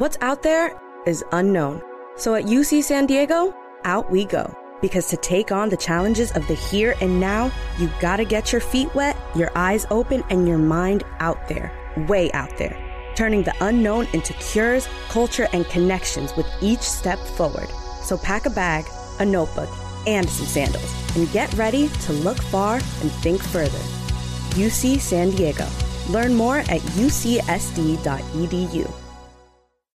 What's out there is unknown. So at UC San Diego, out we go. Because to take on the challenges of the here and now, you gotta get your feet wet, your eyes open, and your mind out there, way out there. Turning the unknown into cures, culture, and connections with each step forward. So pack a bag, a notebook, and some sandals, and get ready to look far and think further. UC San Diego. Learn more at ucsd.edu.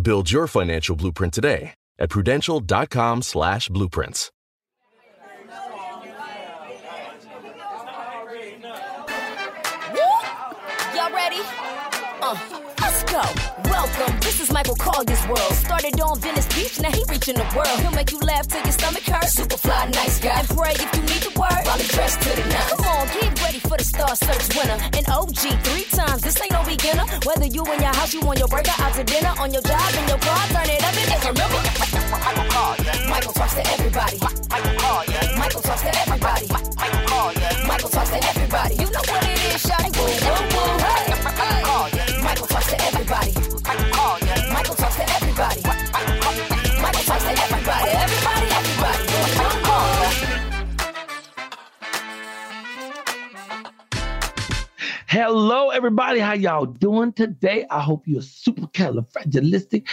Build your financial blueprint today at prudential.com slash blueprints. Y'all ready? Uh, let's go. Welcome. This Michael Colyar's world. Started on Venice Beach, now he reaching the world. He'll make you laugh till your stomach hurts. Super fly, nice guy. And pray if you need the word. He dressed to the nines. Come on, get ready for the Star Search winner. An OG three times. This ain't no beginner. Whether you in your house, you on your burger, out to dinner, on your job, in your car, turn it up and just remember. Michael Collier. Michael talks to everybody. Michael. Michael talks to everybody. Michael. Michael talks to everybody. You know what it is, shawty. Woo, woo, woo, Hello, everybody. How y'all doing today? I hope you're super califragilistic,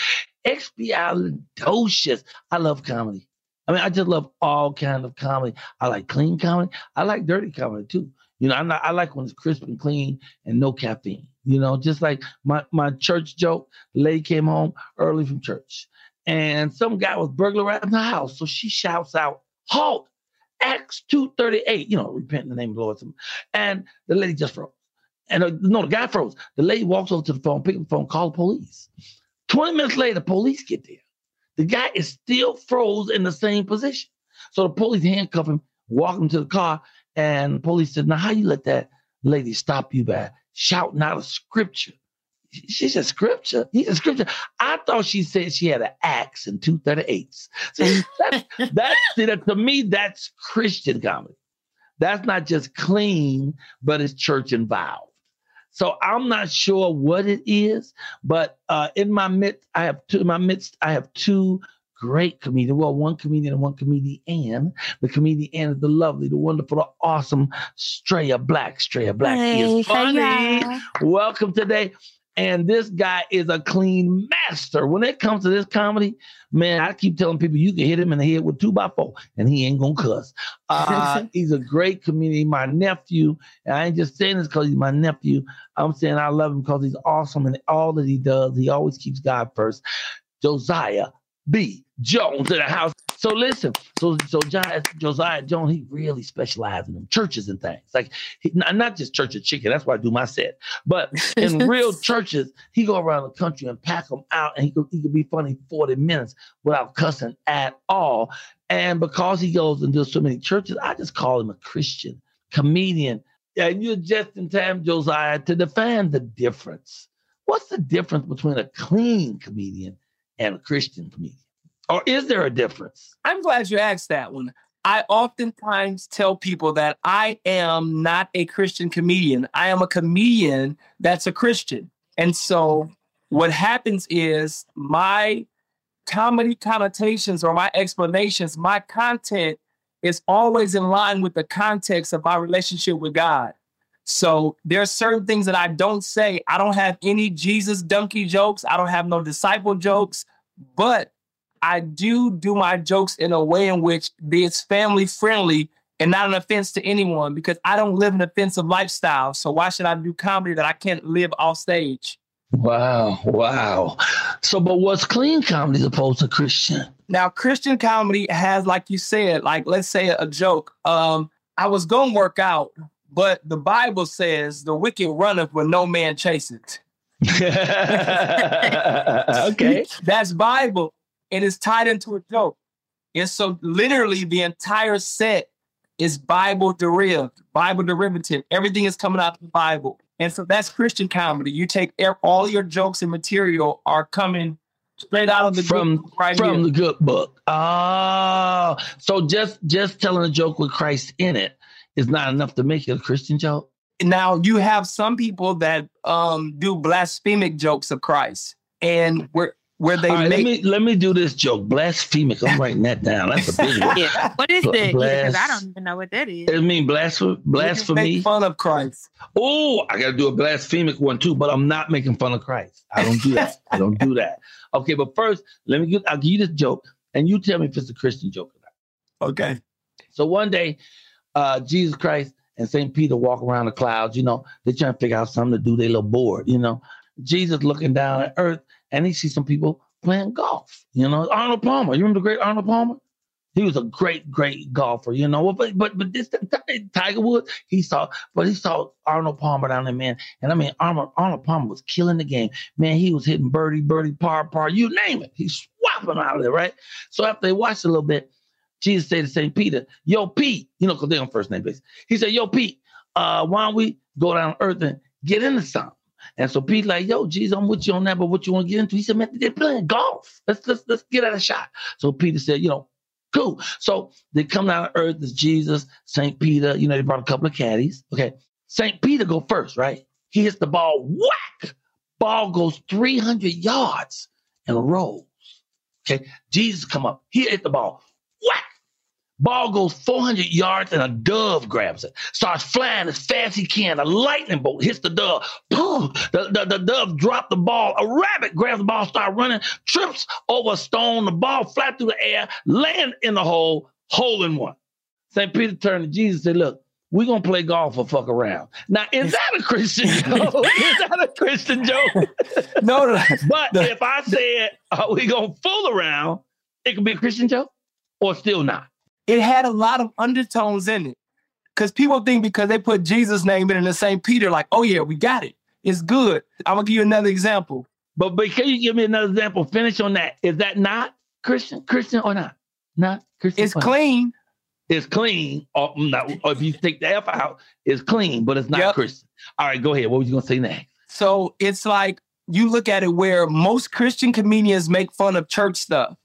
expialidocious. I love comedy. I mean, I just love all kind of comedy. I like clean comedy. I like dirty comedy too. You know, not, I like when it's crisp and clean and no caffeine. You know, just like my my church joke. Lady came home early from church, and some guy was burglarizing the house. So she shouts out, "Halt! Acts two thirty eight. You know, repent in the name of the Lord. And the lady just froze. And uh, no, the guy froze. The lady walks over to the phone, pick up the phone, call the police. 20 minutes later, the police get there. The guy is still froze in the same position. So the police handcuff him, walk him to the car, and the police said, Now, how you let that lady stop you by shouting out a scripture? She said, Scripture? He said, Scripture. I thought she said she had an axe and two 38s. That's, that's, see, that, to me, that's Christian comedy. That's not just clean, but it's church involved. So I'm not sure what it is, but uh, in my midst, I have two. In my midst, I have two great comedians. Well, one comedian and one comedian. The comedian is the lovely, the wonderful, the awesome Straya Black. Straya Black Hey, is funny. Welcome today. And this guy is a clean master. When it comes to this comedy, man, I keep telling people you can hit him in the head with two by four and he ain't gonna cuss. Uh, he's a great comedian, my nephew. And I ain't just saying this because he's my nephew. I'm saying I love him because he's awesome and all that he does. He always keeps God first. Josiah B. Jones in the house. So listen, so so John, Josiah Jones, he really specializes in them churches and things. Like he, not just church of chicken. That's why I do my set. But in real churches, he go around the country and pack them out, and he could he could be funny forty minutes without cussing at all. And because he goes and does so many churches, I just call him a Christian comedian. And you're just in time, Josiah, to define the difference. What's the difference between a clean comedian and a Christian comedian? Or is there a difference? I'm glad you asked that one. I oftentimes tell people that I am not a Christian comedian. I am a comedian that's a Christian. And so what happens is my comedy connotations or my explanations, my content is always in line with the context of our relationship with God. So there are certain things that I don't say. I don't have any Jesus donkey jokes. I don't have no disciple jokes, but I do do my jokes in a way in which it's family friendly and not an offense to anyone because I don't live an offensive lifestyle. So why should I do comedy that I can't live off stage? Wow, wow. So, but what's clean comedy as opposed to Christian? Now, Christian comedy has, like you said, like let's say a joke. Um, I was gonna work out, but the Bible says the wicked runneth when no man chaseth. okay. That's Bible. It is tied into a joke. And so literally the entire set is Bible derived, Bible derivative. Everything is coming out of the Bible. And so that's Christian comedy. You take all your jokes and material are coming straight out of the from right from here. the good book. Oh, so just just telling a joke with Christ in it is not enough to make it a Christian joke. Now you have some people that um, do blasphemic jokes of Christ, and where where they right, make. Let me let me do this joke. Blasphemic. I'm writing that down. That's a big one. yeah. What is Bl- that? Because I don't even know what that is. It mean blasphemy. Make Blasphemy. fun of Christ. Oh, I got to do a blasphemic one too, but I'm not making fun of Christ. I don't do that. I don't do that. Okay, but first, let me get. I'll give you this joke, and you tell me if it's a Christian joke or not. Okay. So one day, uh, Jesus Christ and St. Peter walk around the clouds, you know, they're trying to figure out something to do. They little bored, you know. Jesus looking down at earth and he sees some people playing golf. You know, Arnold Palmer. You remember the great Arnold Palmer? He was a great, great golfer, you know. But but but this Tiger Woods, he saw, but he saw Arnold Palmer down there, man. And I mean, Arnold, Arnold Palmer was killing the game, man. He was hitting birdie, birdie, par, par, you name it. He's swapping out of there, right? So after they watched a little bit, Jesus said to St. Peter, Yo, Pete, you know, because they're on first name basis. He said, Yo, Pete, uh, why don't we go down earth and get into something? And so Pete like, yo, Jesus, I'm with you on that, but what you want to get into? He said, man, they're playing golf. Let's let's let's get at a shot. So Peter said, you know, cool. So they come down to earth. It's Jesus, St. Peter. You know, they brought a couple of caddies. Okay. St. Peter go first, right? He hits the ball, whack. Ball goes 300 yards and rolls. Okay. Jesus come up. He hit the ball, whack. Ball goes 400 yards and a dove grabs it. Starts flying as fast as he can. A lightning bolt hits the dove. Boom! The, the, the dove dropped the ball. A rabbit grabs the ball, start running, trips over a stone. The ball flat through the air, land in the hole, hole in one. St. Peter turned to Jesus and said, Look, we're going to play golf or fuck around. Now, is that a Christian joke? is that a Christian joke? No, no, But The- if I said, Are we going to fool around? It could be a Christian joke or still not. It had a lot of undertones in it. Because people think because they put Jesus' name in it and St. Peter, like, oh yeah, we got it. It's good. I'm gonna give you another example. But but can you give me another example? Finish on that. Is that not Christian? Christian or not? Not Christian. It's clean. It's clean. Or, no, or if you take the F out, it's clean, but it's not Yep. Christian. All right, go ahead. What was you gonna say next? So it's like you look at it where most Christian comedians make fun of church stuff.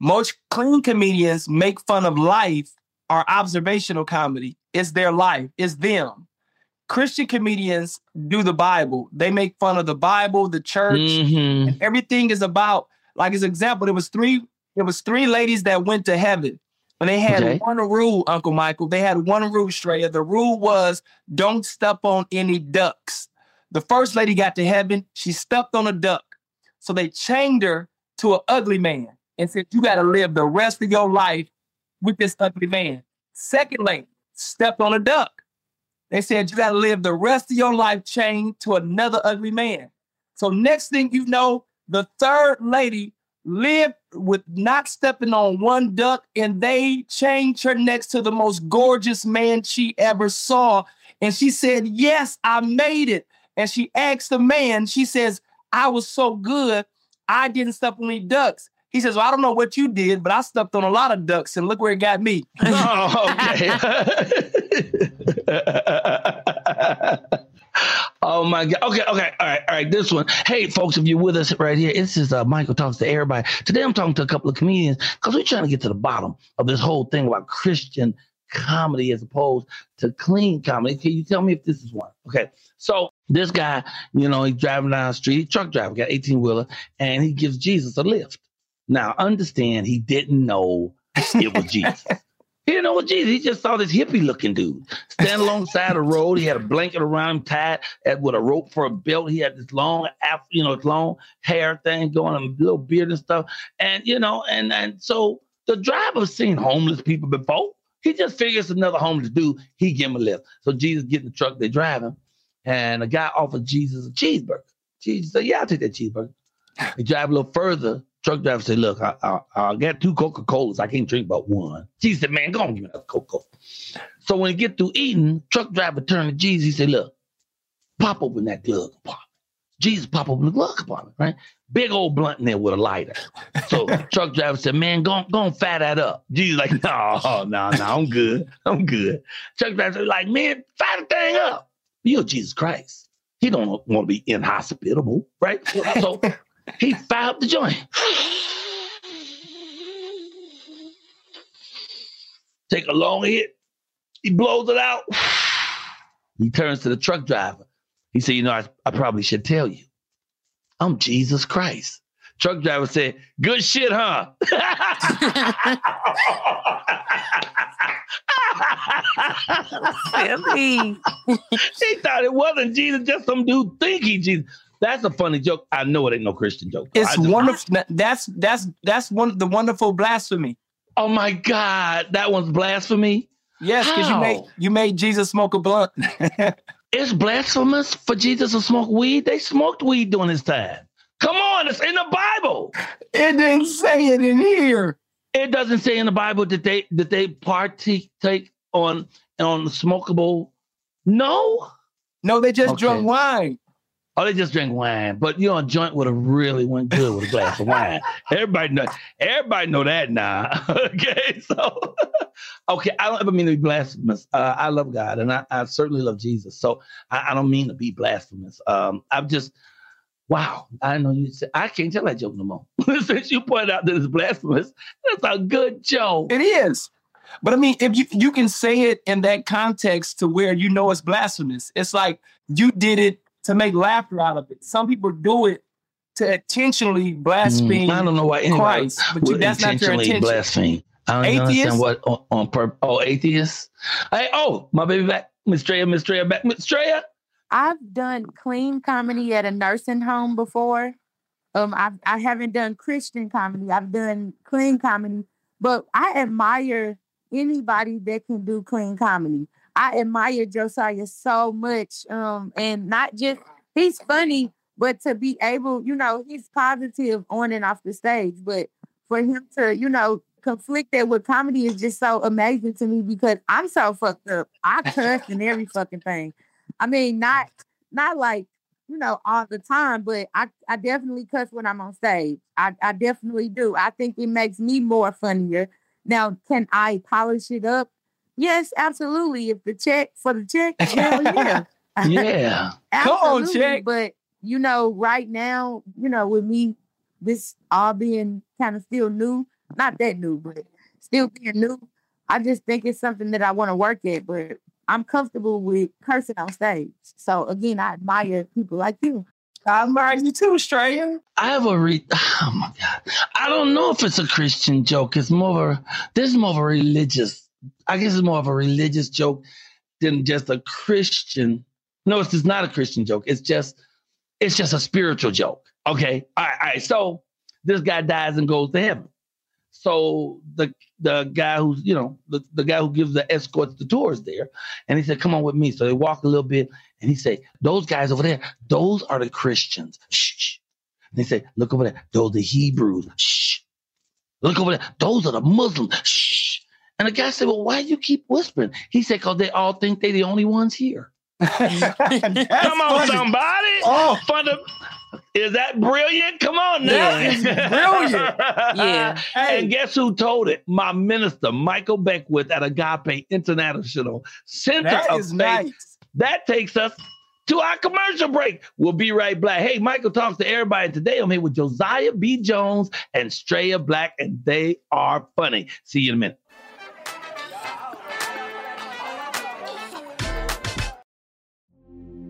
Most clean comedians make fun of life or observational comedy. It's their life, it's them. Christian comedians do the Bible. They make fun of the Bible, the church, Mhm. and everything is about, like as example, there was three, there was three ladies that went to heaven. And they had Okay. one rule, Uncle Michael. They had one rule, Straya. The rule was don't step on any ducks. The first lady got to heaven, she stepped on a duck. So they chained her to an ugly man and said, You got to live the rest of your life with this ugly man. Second lady stepped on a duck. They said, You got to live the rest of your life chained to another ugly man. So, next thing you know, the third lady lived with not stepping on one duck, and they changed her next to the most gorgeous man she ever saw. And she said, Yes, I made it. And she asked the man, She says, I was so good, I didn't step on any ducks. He says, Well, I don't know what you did, but I stepped on a lot of ducks, and look where it got me. Oh, okay. Oh my God. Okay, okay. All right, all right. This one. Hey, folks, if you're with us right here, this is uh, Michael Talks to Everybody. Today I'm talking to a couple of comedians because we're trying to get to the bottom of this whole thing about Christian comedy as opposed to clean comedy. Can you tell me if this is one? Okay. So this guy, you know, he's driving down the street, truck driver, got 18 wheeler, and he gives Jesus a lift. Now, understand he didn't know it was Jesus. He didn't know what Jesus. He just saw this hippie looking dude stand alongside the road. He had a blanket around him tied at, with a rope for a belt. He had this long, you know, long hair thing going, a little beard and stuff. And you know, and and so the driver's seen homeless people before. He just figures another homeless dude. He give him a lift. So Jesus get in the truck. They drive him, and a guy offered Jesus a cheeseburger. Jesus said, "Yeah, I'll take that cheeseburger." He drive a little further truck driver said, "Look, I, I, I got two Coca Colas. I can't drink but one." Jesus said, "Man, go on, give me that Coca." So when he get through eating, truck driver turned to Jesus. He said, "Look, pop open that glove compartment." Jesus pop open the glove compartment, right? Big old blunt in there with a lighter. So truck driver said, "Man, go on, go on, fire that up." Jesus like, "No, no, no, I'm good. I'm good." Truck driver said, "Like, man, fire the thing up." You're Jesus Christ. He don't want to be inhospitable, right? So he fired the joint. Take a long hit. He blows it out. He turns to the truck driver. He said, You know, I, I probably should tell you. I'm Jesus Christ. Truck driver said, Good shit, huh? Silly. he thought it wasn't Jesus, just some dude thinking Jesus. That's a funny joke. I know it ain't no Christian joke. It's wonderful. That's that's that's one the wonderful blasphemy. Oh my God, that one's blasphemy. Yes, because you made you made Jesus smoke a blunt. it's blasphemous for Jesus to smoke weed. They smoked weed during his time. Come on, it's in the Bible. It didn't say it in here. It doesn't say in the Bible that they that they partake on on the smokable. No, no, they just okay. drunk wine. Oh, they just drink wine. But you know, a joint would have really went good with a glass of wine. Everybody know everybody know that now. okay. So okay, I don't ever mean to be blasphemous. Uh, I love God and I, I, certainly love Jesus. So I, I, don't mean to be blasphemous. Um, I'm just wow, I know you said I can't tell that joke no more. Since you pointed out that it's blasphemous, that's a good joke. It is. But I mean, if you you can say it in that context to where you know it's blasphemous, it's like you did it to make laughter out of it. Some people do it to intentionally blaspheme. Mm, I don't know why anybody Christ, but you, that's not your intention. Blaspheme. I don't atheists? understand what on, on per, oh atheists. Hey, oh my baby back, Miss Treya, Miss Treya back, Miss Treya. I've done clean comedy at a nursing home before. Um, I've I haven't done Christian comedy. I've done clean comedy, but I admire anybody that can do clean comedy. I admire Josiah so much. Um, and not just he's funny, but to be able, you know, he's positive on and off the stage. But for him to, you know, conflict that with comedy is just so amazing to me because I'm so fucked up. I cuss and every fucking thing. I mean, not not like you know all the time, but I I definitely cuss when I'm on stage. I I definitely do. I think it makes me more funnier. Now, can I polish it up? Yes, absolutely. If the check for the check, hell yeah. yeah. Come on, check. But you know, right now, you know, with me, this all being kind of still new, not that new, but still being new. I just think it's something that I want to work at, but I'm comfortable with cursing on stage. So again, I admire people like you. I admire you too, Australia. I have a re. Oh my god! I don't know if it's a Christian joke. It's more of a. This is more of a religious I guess it's more of a religious joke than just a Christian. No, it's just not a Christian joke. It's just it's just a spiritual joke. Okay. All right, all right. So this guy dies and goes to heaven. So the the guy who's, you know, the, the guy who gives the escorts the tours there. And he said, Come on with me. So they walk a little bit and he said, Those guys over there, those are the Christians. Shh. And they say, Look over there, those are the Hebrews. Shh. Look over there, those are the Muslims. Shh. And the guy said, Well, why do you keep whispering? He said, Because they all think they're the only ones here. Come on, somebody. Oh, for the is that brilliant? Come on now. That is brilliant. yeah. Hey. And guess who told it? My minister, Michael Beckwith at Agape International Center that of is Faith. Nice. That takes us to our commercial break. We'll be right back. Hey, Michael talks to everybody. Today I'm here with Josiah B. Jones and Straya Black, and they are funny. See you in a minute.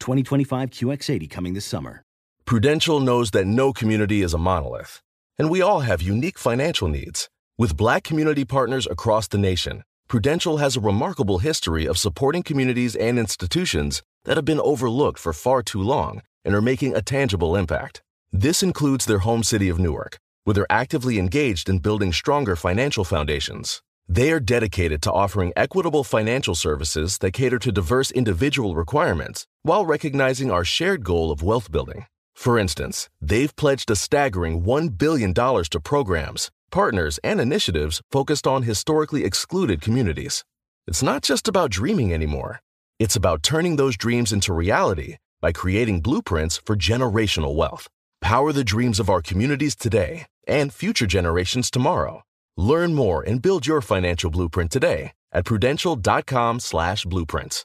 2025 QX80 coming this summer. Prudential knows that no community is a monolith, and we all have unique financial needs. With black community partners across the nation, Prudential has a remarkable history of supporting communities and institutions that have been overlooked for far too long and are making a tangible impact. This includes their home city of Newark, where they're actively engaged in building stronger financial foundations. They are dedicated to offering equitable financial services that cater to diverse individual requirements while recognizing our shared goal of wealth building. For instance, they've pledged a staggering $1 billion to programs, partners, and initiatives focused on historically excluded communities. It's not just about dreaming anymore, it's about turning those dreams into reality by creating blueprints for generational wealth. Power the dreams of our communities today and future generations tomorrow. Learn more and build your financial blueprint today at prudential.com/blueprints.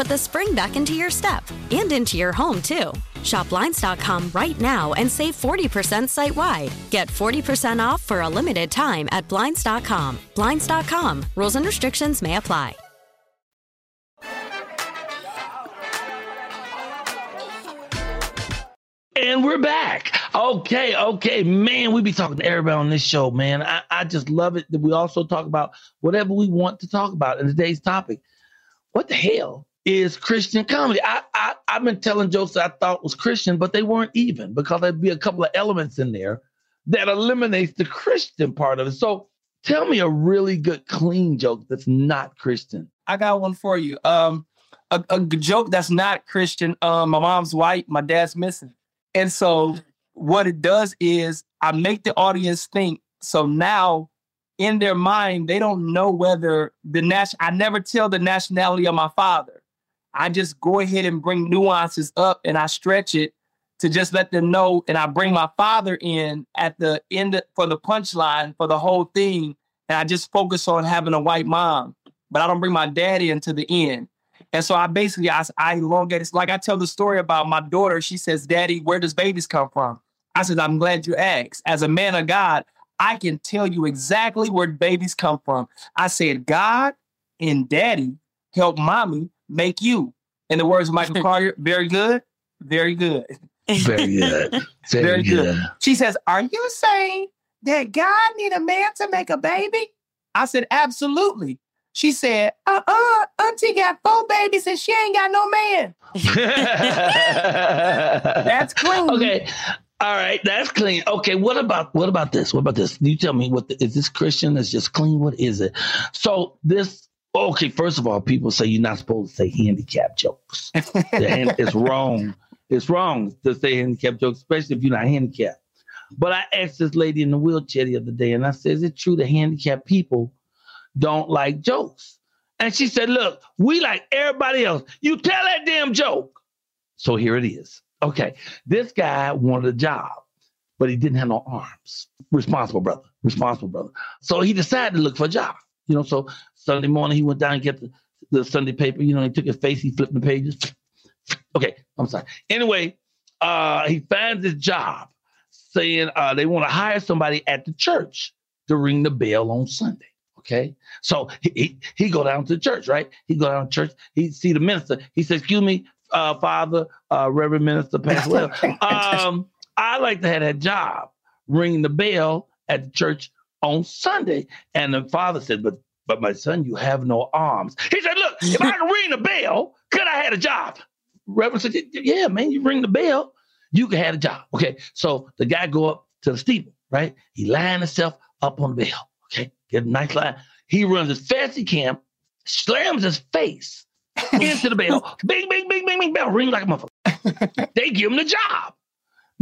put the spring back into your step and into your home, too. Shop Blinds.com right now and save 40% site wide. Get 40% off for a limited time at Blinds.com. Blinds.com. Rules and restrictions may apply. And we're back. Okay, okay, man. We be talking to everybody on this show, man. I, I just love it that we also talk about whatever we want to talk about in today's topic. What the hell is Christian comedy? I, I I've been telling jokes I thought was Christian, but they weren't even because there'd be a couple of elements in there that eliminates the Christian part of it. So tell me a really good clean joke that's not Christian. I got one for you. Um, a, a joke that's not Christian. Um, my mom's white, my dad's missing. And so what it does is I make the audience think. So now in their mind, they don't know whether the national. I never tell the nationality of my father. I just go ahead and bring nuances up and I stretch it to just let them know. And I bring my father in at the end for the punchline for the whole thing. And I just focus on having a white mom, but I don't bring my daddy in to the end. And so I basically I, I elongate it. Like I tell the story about my daughter. She says, Daddy, where does babies come from? I said, I'm glad you asked. As a man of God, I can tell you exactly where babies come from. I said, God and daddy help mommy make you. In the words of Michael Carter, very good. Very good. Very good. Very, Very good. good. She says, Are you saying that God need a man to make a baby? I said, Absolutely. She said, Uh uh Auntie got four babies and she ain't got no man. That's clean. Okay. All right, that's clean. Okay, what about what about this? What about this? You tell me what the, is this Christian? Is just clean? What is it? So this okay. First of all, people say you're not supposed to say handicap jokes. Hand- it's wrong. It's wrong to say handicap jokes, especially if you're not handicapped. But I asked this lady in the wheelchair the other day, and I said, "Is it true that handicapped people don't like jokes?" And she said, "Look, we like everybody else. You tell that damn joke." So here it is. Okay, this guy wanted a job, but he didn't have no arms. Responsible brother, responsible brother. So he decided to look for a job. You know, so Sunday morning he went down and get the, the Sunday paper. You know, he took his face, he flipped the pages. Okay, I'm sorry. Anyway, uh, he finds his job saying uh, they want to hire somebody at the church to ring the bell on Sunday. Okay, so he, he he go down to the church, right? He go down to church. He see the minister. He says, "Excuse me, uh, Father, uh, Reverend Minister Pascal. um, I like to have that job, ring the bell at the church on Sunday." And the father said, "But but my son, you have no arms." He said, "Look, if I could ring the bell, could I had a job?" Reverend said, "Yeah, man, you ring the bell, you can have a job." Okay, so the guy go up to the steeple, right? He line himself up on the bell. Okay, get a nice line. He runs as fast as he can, slams his face into the bell. bing, bing, bing, bing, bing, bell ring like a motherfucker. they give him the job.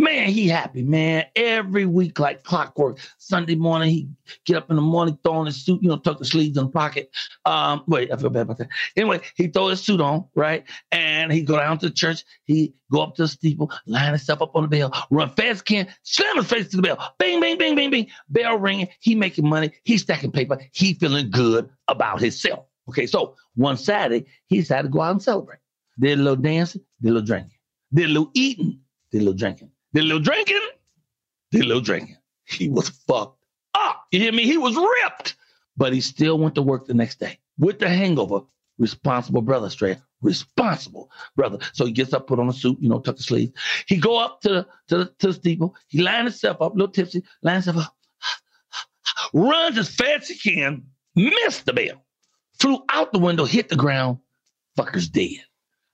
Man, he happy, man. Every week, like clockwork. Sunday morning, he get up in the morning, throw on his suit, you know, tuck the sleeves in the pocket. Um, wait, I feel bad about that. Anyway, he throw his suit on, right? And he go down to the church. He go up to the steeple, line himself up on the bell, run fast as can, slam his face to the bell. Bing, bing, bing, bing, bing. Bell ringing. He making money. He stacking paper. He feeling good about himself. Okay, so one Saturday, he decided to go out and celebrate. Did a little dancing, did a little drinking. Did a little eating, did a little drinking. Did a little drinking, did a little drinking. He was fucked up. You hear me? He was ripped. But he still went to work the next day with the hangover. Responsible brother, straight. Responsible brother. So he gets up, put on a suit, you know, tuck the sleeves. He go up to the, to the, to the steeple. He line himself up, little tipsy, line himself up, runs as fast as he can, missed the bell, flew out the window, hit the ground, fucker's dead.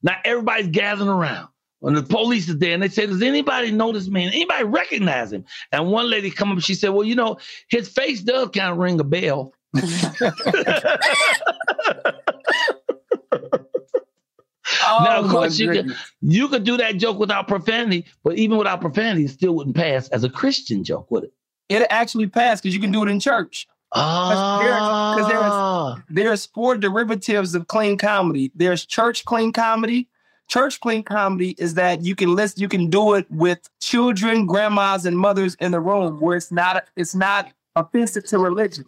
Now everybody's gathering around. When the police is there and they say, Does anybody know this man? Anybody recognize him? And one lady come up, she said, Well, you know, his face does kind of ring a bell. now, of Oh, course, you could, you could do that joke without profanity, but even without profanity, it still wouldn't pass as a Christian joke, would it? It actually passed because you can do it in church. Because Ah, there's, there's four derivatives of clean comedy. There's church clean comedy. Church clean comedy is that you can list, you can do it with children, grandmas, and mothers in the room where it's not it's not offensive to religion.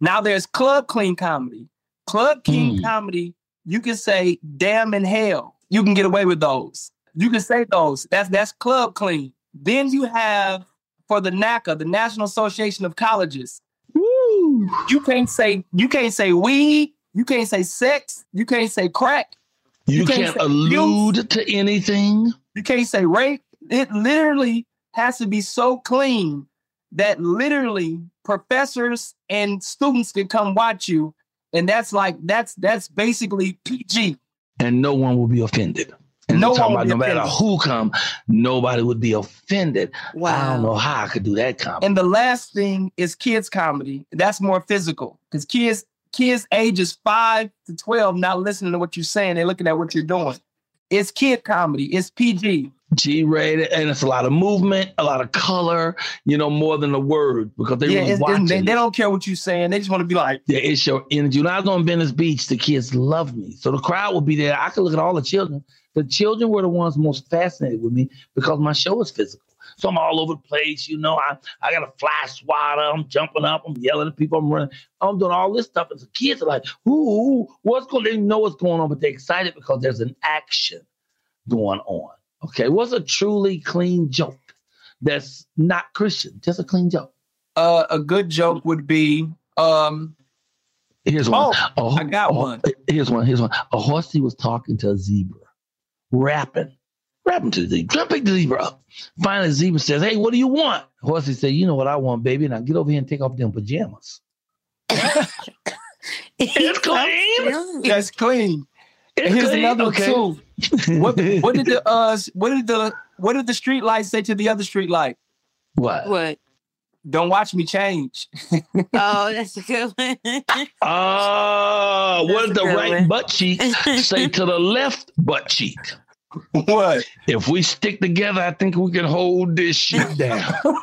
Now there's club clean comedy. Club clean Hmm. comedy, you can say damn in hell. You can get away with those. You can say those. That's that's club clean. Then you have for the NACA, the National Association of Colleges. Woo. You can't say you can't say weed. You can't say sex. You can't say crack. You, you can't can't allude to anything. You can't say rape. It literally has to be so clean that literally professors and students can come watch you, and that's like that's that's basically PG. and no one will be offended. And No no talking one about no matter who come, nobody would be offended. Wow. I don't know how I could do that comedy. And the last thing is kids comedy. That's more physical because kids kids ages five to twelve not listening to what you're saying. They're looking at what you're doing. It's kid comedy. It's PG. G rated, and it's a lot of movement, a lot of color, you know, more than a word because they yeah, watching. they, they don't care what you're saying. They just want to be like, Yeah, it's your energy. When I was on Venice Beach, the kids loved me. So the crowd would be there. I could look at all the children. The children were the ones most fascinated with me because my show is physical. So I'm all over the place. You know, I, I got a fly swatter. I'm jumping up. I'm yelling at people. I'm running. I'm doing all this stuff. And the kids are like, ooh, what's going on? They know what's going on, but they're excited because there's an action going on. Okay. What's a truly clean joke that's not Christian? Just a clean joke. uh, a good joke would be, um, Here's one. Oh, A- I got one. Here's one. Here's one. A horsey was talking to a zebra, rapping, Grab him to the zebra. Try to pick the zebra up. Finally, the zebra says, Hey, what do you want? Horsey said, You know what I want, baby. Now get over here and take off them pajamas. it's clean. That's clean. It's And here's clean. another Okay. too. What, what did the uh what did the what did the street light say to the other street light? What? What? Don't watch me change. Oh, that's a good one. Oh, what did the right one. butt cheek say to the left butt cheek? what? If we stick together, I think we can hold this shit down.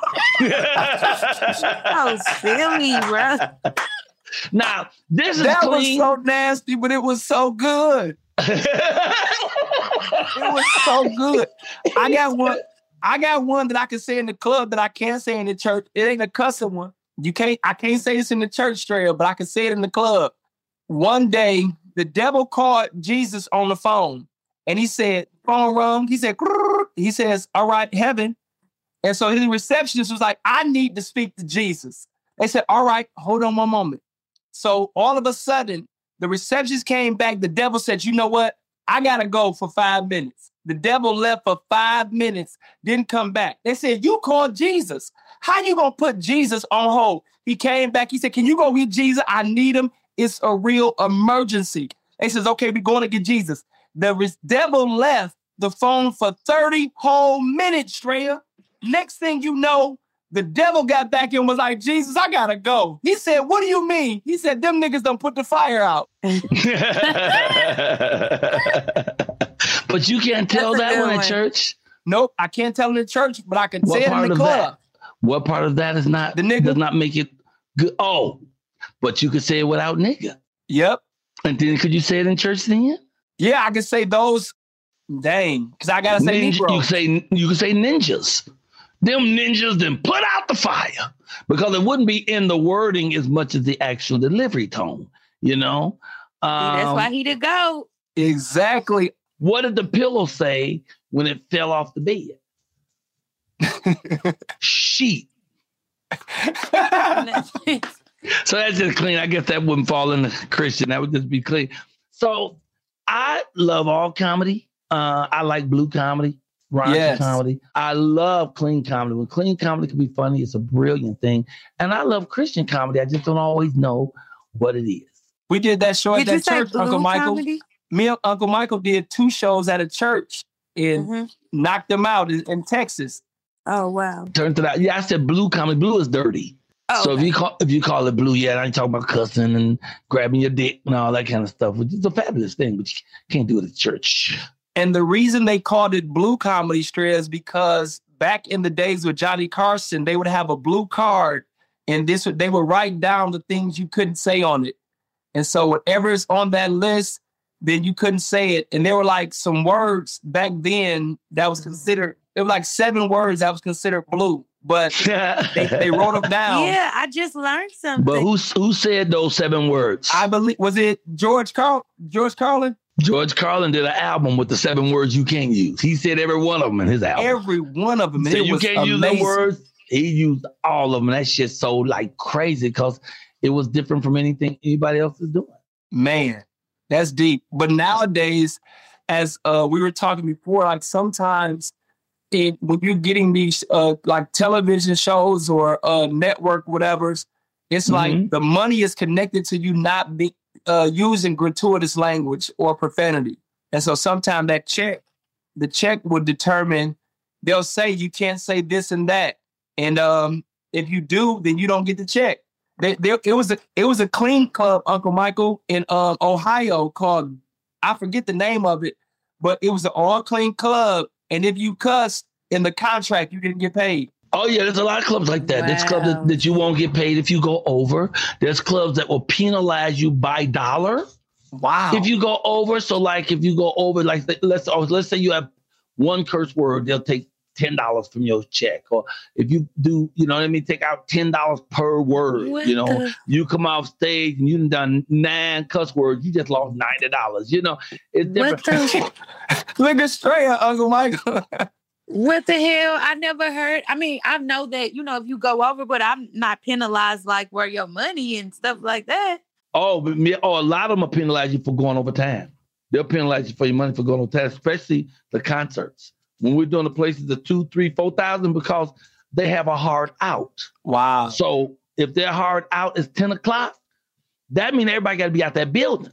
Oh, silly, bro. now, this is That was so nasty, but it was so good. It was so good. I got one. I got one that I can say in the club that I can't say in the church. It ain't a cussing one. You can't. I can't say this in the church trail, but I can say it in the club. One day, the devil called Jesus on the phone, and he said, "Phone rung." He said, "Grrr." "He says, all right, heaven." And so his receptionist was like, "I need to speak to Jesus." They said, "All right, hold on one moment." So all of a sudden, the receptionist came back. The devil said, "You know what? I gotta go for five minutes." The devil left for five minutes, didn't come back. They said, "You called Jesus. How you gonna put Jesus on hold?" He came back. He said, "Can you go get Jesus? I need him. It's a real emergency." They says, "Okay, we're going to get Jesus." The re- devil left the phone for thirty whole minutes, Straya. Next thing you know, the devil got back and was like, Jesus, I gotta go. He said, What do you mean? He said, Them niggas done put the fire out. but you can't tell That's that one in church. Nope, I can't tell in the church, but I can What say it part in the of club. that? What part of that is not The nigga. does not make it good? Oh, but you could say it without nigga. Yep. And then could you say it in church then? Yeah, I can say those. Dang, because I gotta say Ninja- Negro. you say you can say ninjas. Them ninjas then put out the fire because it wouldn't be in the wording as much as the actual delivery tone. You know. That's Um, why he to go. exactly. What did the pillow say when it fell off the bed? Sheet. So that's just clean. I guess that wouldn't fall in the Christian. That would just be clean. So I love all comedy. Uh, I like blue comedy, raunchy Yes. comedy. I love clean comedy. When clean comedy can be funny, it's a brilliant thing. And I love Christian comedy. I just don't always know what it is. we did that show at Did you that say church, blue Uncle Michael. comedy? Me and Uncle Michael did two shows at a church and Mhm. knocked them out in, in Texas. Oh wow. Turns it out. Yeah, I said blue comedy. Blue is dirty. Oh, So if you call if you call it blue, yeah, I ain't talking about cussing and grabbing your dick and all that kind of stuff, which is a fabulous thing, but you can't do it at church. And the reason they called it blue comedy strip is because back in the days with Johnny Carson, they would have a blue card, and this would they would write down the things you couldn't say on it. And so whatever is on that list, then you couldn't say it. And there were like some words back then that was considered. It was like seven words that was considered blue, but they, they wrote them down. Yeah, I just learned something. But who who said those seven words? I believe was it George Carl George Carlin? George Carlin did an album with the seven words you can't use. He said every one of them in his album. Every one of them. He and said you can't use amazing. the words. He used all of them. That shit so like crazy because it was different from anything anybody else is doing. Man, that's deep. But nowadays, as uh, we were talking before, like sometimes it, when you're getting these uh, like television shows or uh, network whatever's, it's like Mhm. the money is connected to you not be uh, using gratuitous language or profanity, and so sometimes that check, the check will determine. They'll say you can't say this and that, and um, if you do, then you don't get the check. They, they, it was a it was a clean club, Uncle Michael, in um, Ohio called I forget the name of it, but it was an all clean club. And if you cuss in the contract, you didn't get paid. Oh yeah, there's a lot of clubs like that. There's clubs that, that you won't get paid if you go over. There's clubs that will penalize you by dollar Wow. if you go over. So like if you go over, like let's oh, let's say you have one curse word, they'll take ten dollars from your check. Or if you do, you know what I mean, take out ten dollars per word. What you know, the- you come off stage and you've done nine cuss words, you just lost ninety dollars. You know, it's What different. the Look at straight, uh, Uncle Michael. what the hell? I never heard. I mean, I know that you know if you go over, but I'm not penalized like where your money and stuff like that. Oh, but me, oh, a lot of them will penalize you for going over time. They'll penalize you for your money for going over time, especially the concerts. When we're doing the places of two, three, four thousand because they have a hard out. Wow. So if their hard out is 10 o'clock, that means everybody got to be out that building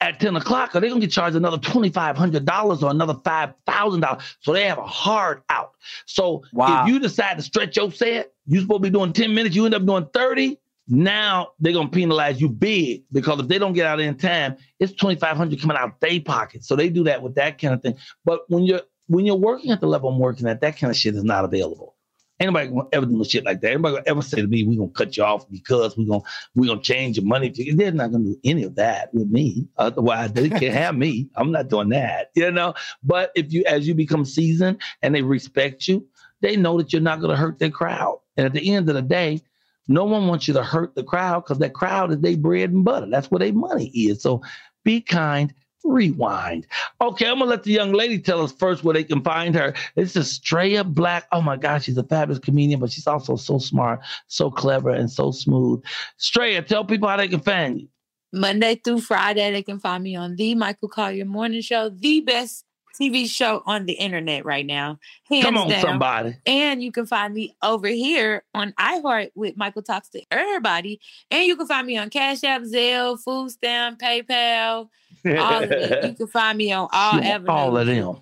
at 10 o'clock, or they're gonna get charged another $2,500 or another $5,000. So they have a hard out. So Wow. if you decide to stretch your set, you're supposed to be doing 10 minutes, you end up doing 30. Now they're gonna penalize you big because if they don't get out in time, it's 2,500 coming out of their pocket. So they do that with that kind of thing. But when you're when you're working at the level I'm working at, that kind of shit is not available. Anybody gonna ever do shit like that? Anybody gonna ever say to me, "We're gonna cut you off because we're gonna we're gonna change your money"? They're not gonna do any of that with me. Otherwise, they can't have me. I'm not doing that, you know. But if you, as you become seasoned and they respect you, they know that you're not gonna hurt their crowd. And at the end of the day, no one wants you to hurt the crowd because that crowd is their bread and butter. That's where their money is. So be kind. Rewind. Okay, I'm gonna let the young lady tell us first where they can find her. This is Straya Black. Oh my gosh, she's a fabulous comedian, but she's also so smart, so clever, and so smooth. Straya, tell people how they can find you. Monday through Friday, they can find me on the Michael Colyar Morning Show, the best TV show on the internet right now. Hands Come on, down. somebody. And you can find me over here on iHeart with Michael Talks to Everybody. And you can find me on Cash App, Zelle, Food Stamp, PayPal, all of it. You can find me on all She on avenues. all of them.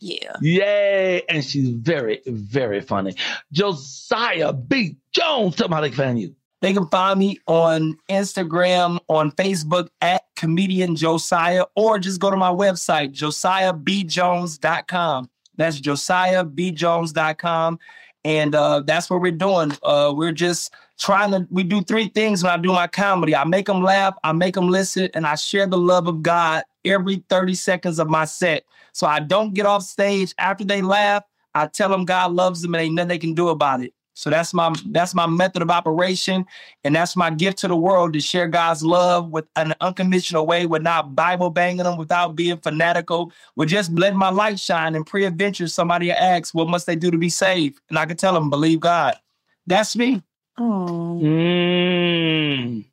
Yeah. Yay! And she's very, very funny. Josiah B. Jones, tell them how they can find you. They can find me on Instagram, on Facebook at comedian Josiah, or just go to my website, josiahbjones.com. That's josiahbjones.com. And uh, that's what we're doing. Uh, we're just trying to, we do three things when I do my comedy. I make them laugh, I make them listen, and I share the love of God every 30 seconds of my set. So I don't get off stage after they laugh. I tell them God loves them and ain't nothing they can do about it. So that's my that's my method of operation, and that's my gift to the world to share God's love with an unconditional way, without Bible banging them, without being fanatical, with just letting my light shine. And pre-adventure, somebody asks, "What must they do to be saved?" And I can tell them, "Believe God." That's me. Oh. Mm.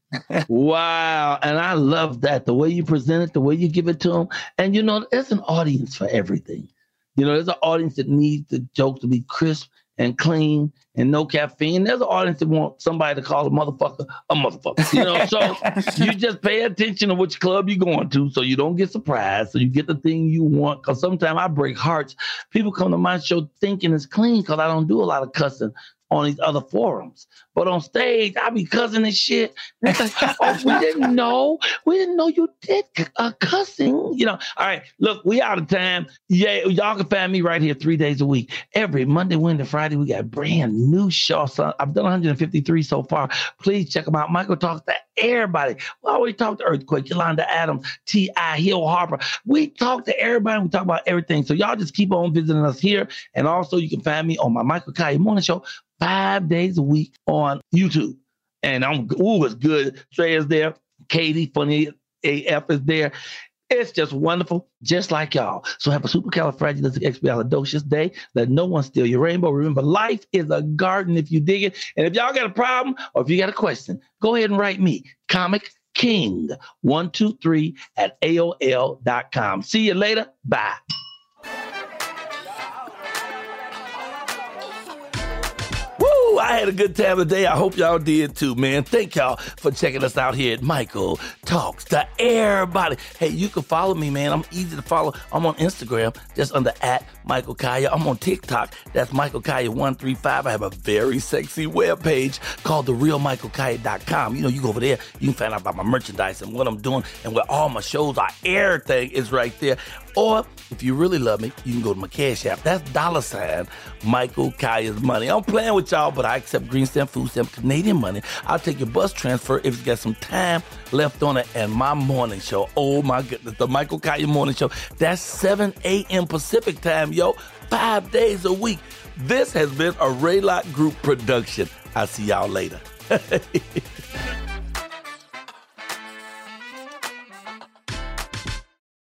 wow. And I love that. The way you present it, the way you give it to them. And you know, there's an audience for everything. You know, there's an audience that needs the joke to be crisp and clean and no caffeine. There's an audience that wants somebody to call a motherfucker a motherfucker. You know, so you just pay attention to which club you're going to so you don't get surprised. So you get the thing you want. Cause sometimes I break hearts. People come to my show thinking it's clean because I don't do a lot of cussing on these other forums. But on stage, I be cussing and shit. Like, oh, we didn't know. We didn't know you did uh, cussing. You know. All right, look, we out of time. Yeah, y'all can find me right here three days a week. Every Monday, Wednesday, Friday, we got brand new shows. So I've done 153 so far. Please check them out. Michael talks to everybody. We always talk to Earthquake, Yolanda Adams, T.I. Hill Harper. We talk to everybody. We talk about everything. So y'all just keep on visiting us here. And also, you can find me on my Michael Colyar Morning Show five days a week on YouTube. And I'm ooh, it's good. Trey is there. Katie, funny AF is there. It's just wonderful, just like y'all. So have a supercalifragilisticexpialidocious day. Let no one steal your rainbow. Remember, life is a garden if you dig it. And if y'all got a problem or if you got a question, go ahead and write me, Comic King 123 at AOL.com. See you later. Bye. I had a good time today. I hope y'all did too, man. Thank y'all for checking us out here at Michael Talks to Everybody. Hey, you can follow me, man. I'm easy to follow. I'm on Instagram, just under at Michael Colyar. I'm on TikTok. That's Michael Colyar135. I have a very sexy webpage called therealmichaelcolyar.com. You know, you go over there, you can find out about my merchandise and what I'm doing and where all my shows are. Everything is right there. Or if you really love me, you can go to my Cash App. That's dollar sign Michael Colyar's money. I'm playing with y'all, but I accept green stamp, food stamp, Canadian money. I'll take your bus transfer if you got some time left on it. And my morning show, oh my goodness, the Michael Kaya morning show. That's 7 a.m. Pacific time, yo. Five days a week. This has been a Raylock Group production. I'll see y'all later.